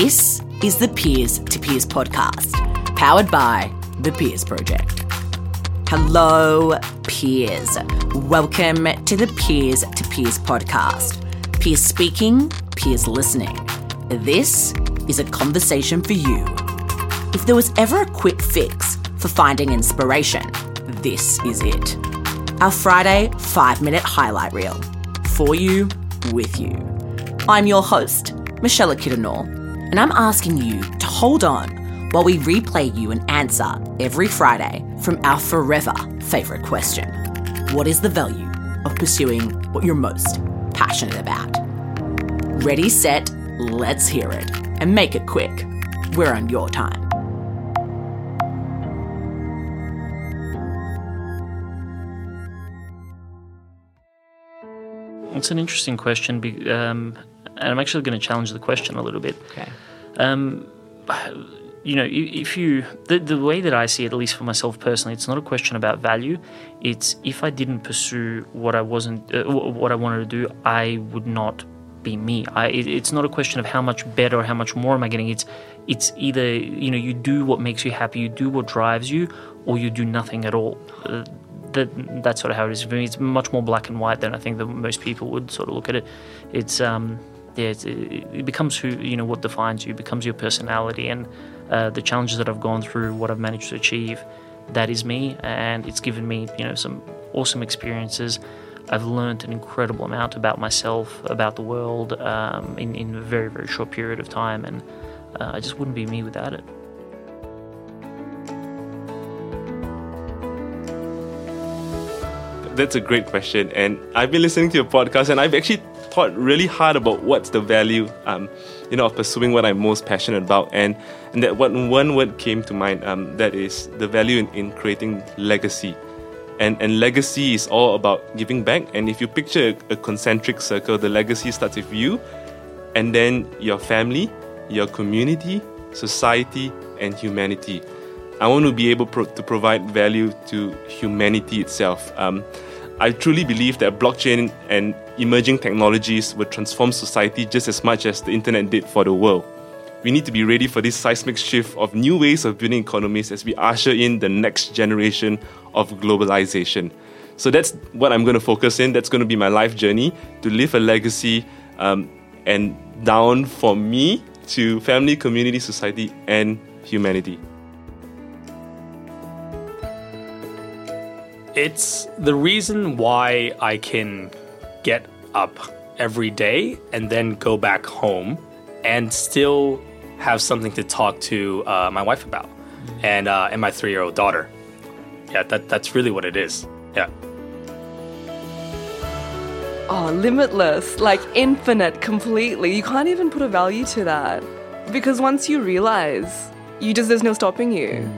This is the Peers to Peers podcast, powered by the Peers Project. Hello, peers. Welcome to the Peers to Peers podcast. Peers speaking, peers listening. This is a conversation for you. If there was ever a quick fix for finding inspiration, this is it. Our Friday five minute highlight reel. For you, with you. I'm your host, Michelle Kiddenor, and I'm asking you to hold on while we replay you an answer every Friday from our forever favourite question What is the value of pursuing what you're most passionate about? Ready, set, let's hear it. And make it quick. We're on your time. It's an interesting question, um, and I'm actually going to challenge the question a little bit. Okay. Um, you know, if you the, the way that I see it, at least for myself personally, it's not a question about value. It's if I didn't pursue what I wasn't, uh, what I wanted to do, I would not be me. I, it, it's not a question of how much better or how much more am I getting. It's it's either you know you do what makes you happy, you do what drives you, or you do nothing at all. Uh, that that's sort of how it is for me. It's much more black and white than I think that most people would sort of look at it. It's um yeah, it becomes who you know what defines you, becomes your personality, and uh, the challenges that I've gone through, what I've managed to achieve, that is me, and it's given me you know some awesome experiences. I've learned an incredible amount about myself, about the world, um, in in a very very short period of time, and uh, I just wouldn't be me without it. That's a great question. And I've been listening to your podcast and I've actually thought really hard about what's the value, um, you know, of pursuing what I'm most passionate about. And, and that one, one word came to mind, um, that is the value in, in creating legacy. And, and legacy is all about giving back. And if you picture a, a concentric circle, the legacy starts with you, and then your family, your community, society, and humanity. I want to be able pro- to provide value to humanity itself. Um, I truly believe that blockchain and emerging technologies will transform society just as much as the internet did for the world. We need to be ready for this seismic shift of new ways of building economies as we usher in the next generation of globalization. So that's what I'm going to focus in. That's going to be my life journey to leave a legacy um, and down for me to family, community, society, and humanity. It's the reason why I can get up every day and then go back home and still have something to talk to uh, my wife about and uh, and my three year old daughter. Yeah, that that's really what it is. Yeah. Oh, limitless, like infinite, completely. You can't even put a value to that because once you realize, you just there's no stopping you.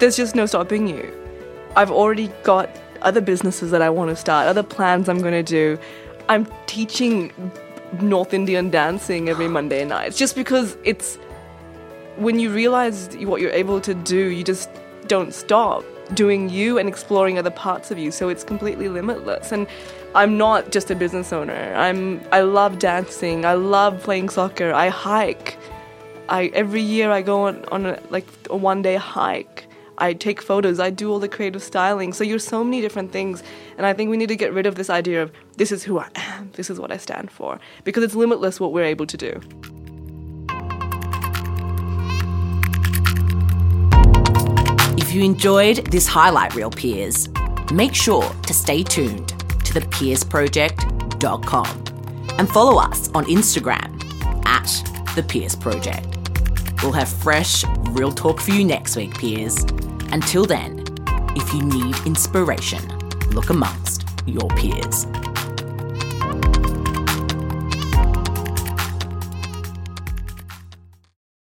There's just no stopping you. I've already got other businesses that I want to start, other plans I'm going to do. I'm teaching North Indian dancing every Monday night just because it's when you realize what you're able to do, you just don't stop doing you and exploring other parts of you. So it's completely limitless. And I'm not just a business owner. I'm I love dancing. I love playing soccer. I hike. I every year I go on, on a, like a one day hike. I take photos, I do all the creative styling. So you're so many different things. And I think we need to get rid of this idea of this is who I am, this is what I stand for, because it's limitless what we're able to do. If you enjoyed this highlight reel, peers, make sure to stay tuned to the thepeersproject.com and follow us on Instagram at the. We'll have fresh, real talk for you next week, peers. Until then, if you need inspiration, look amongst your peers.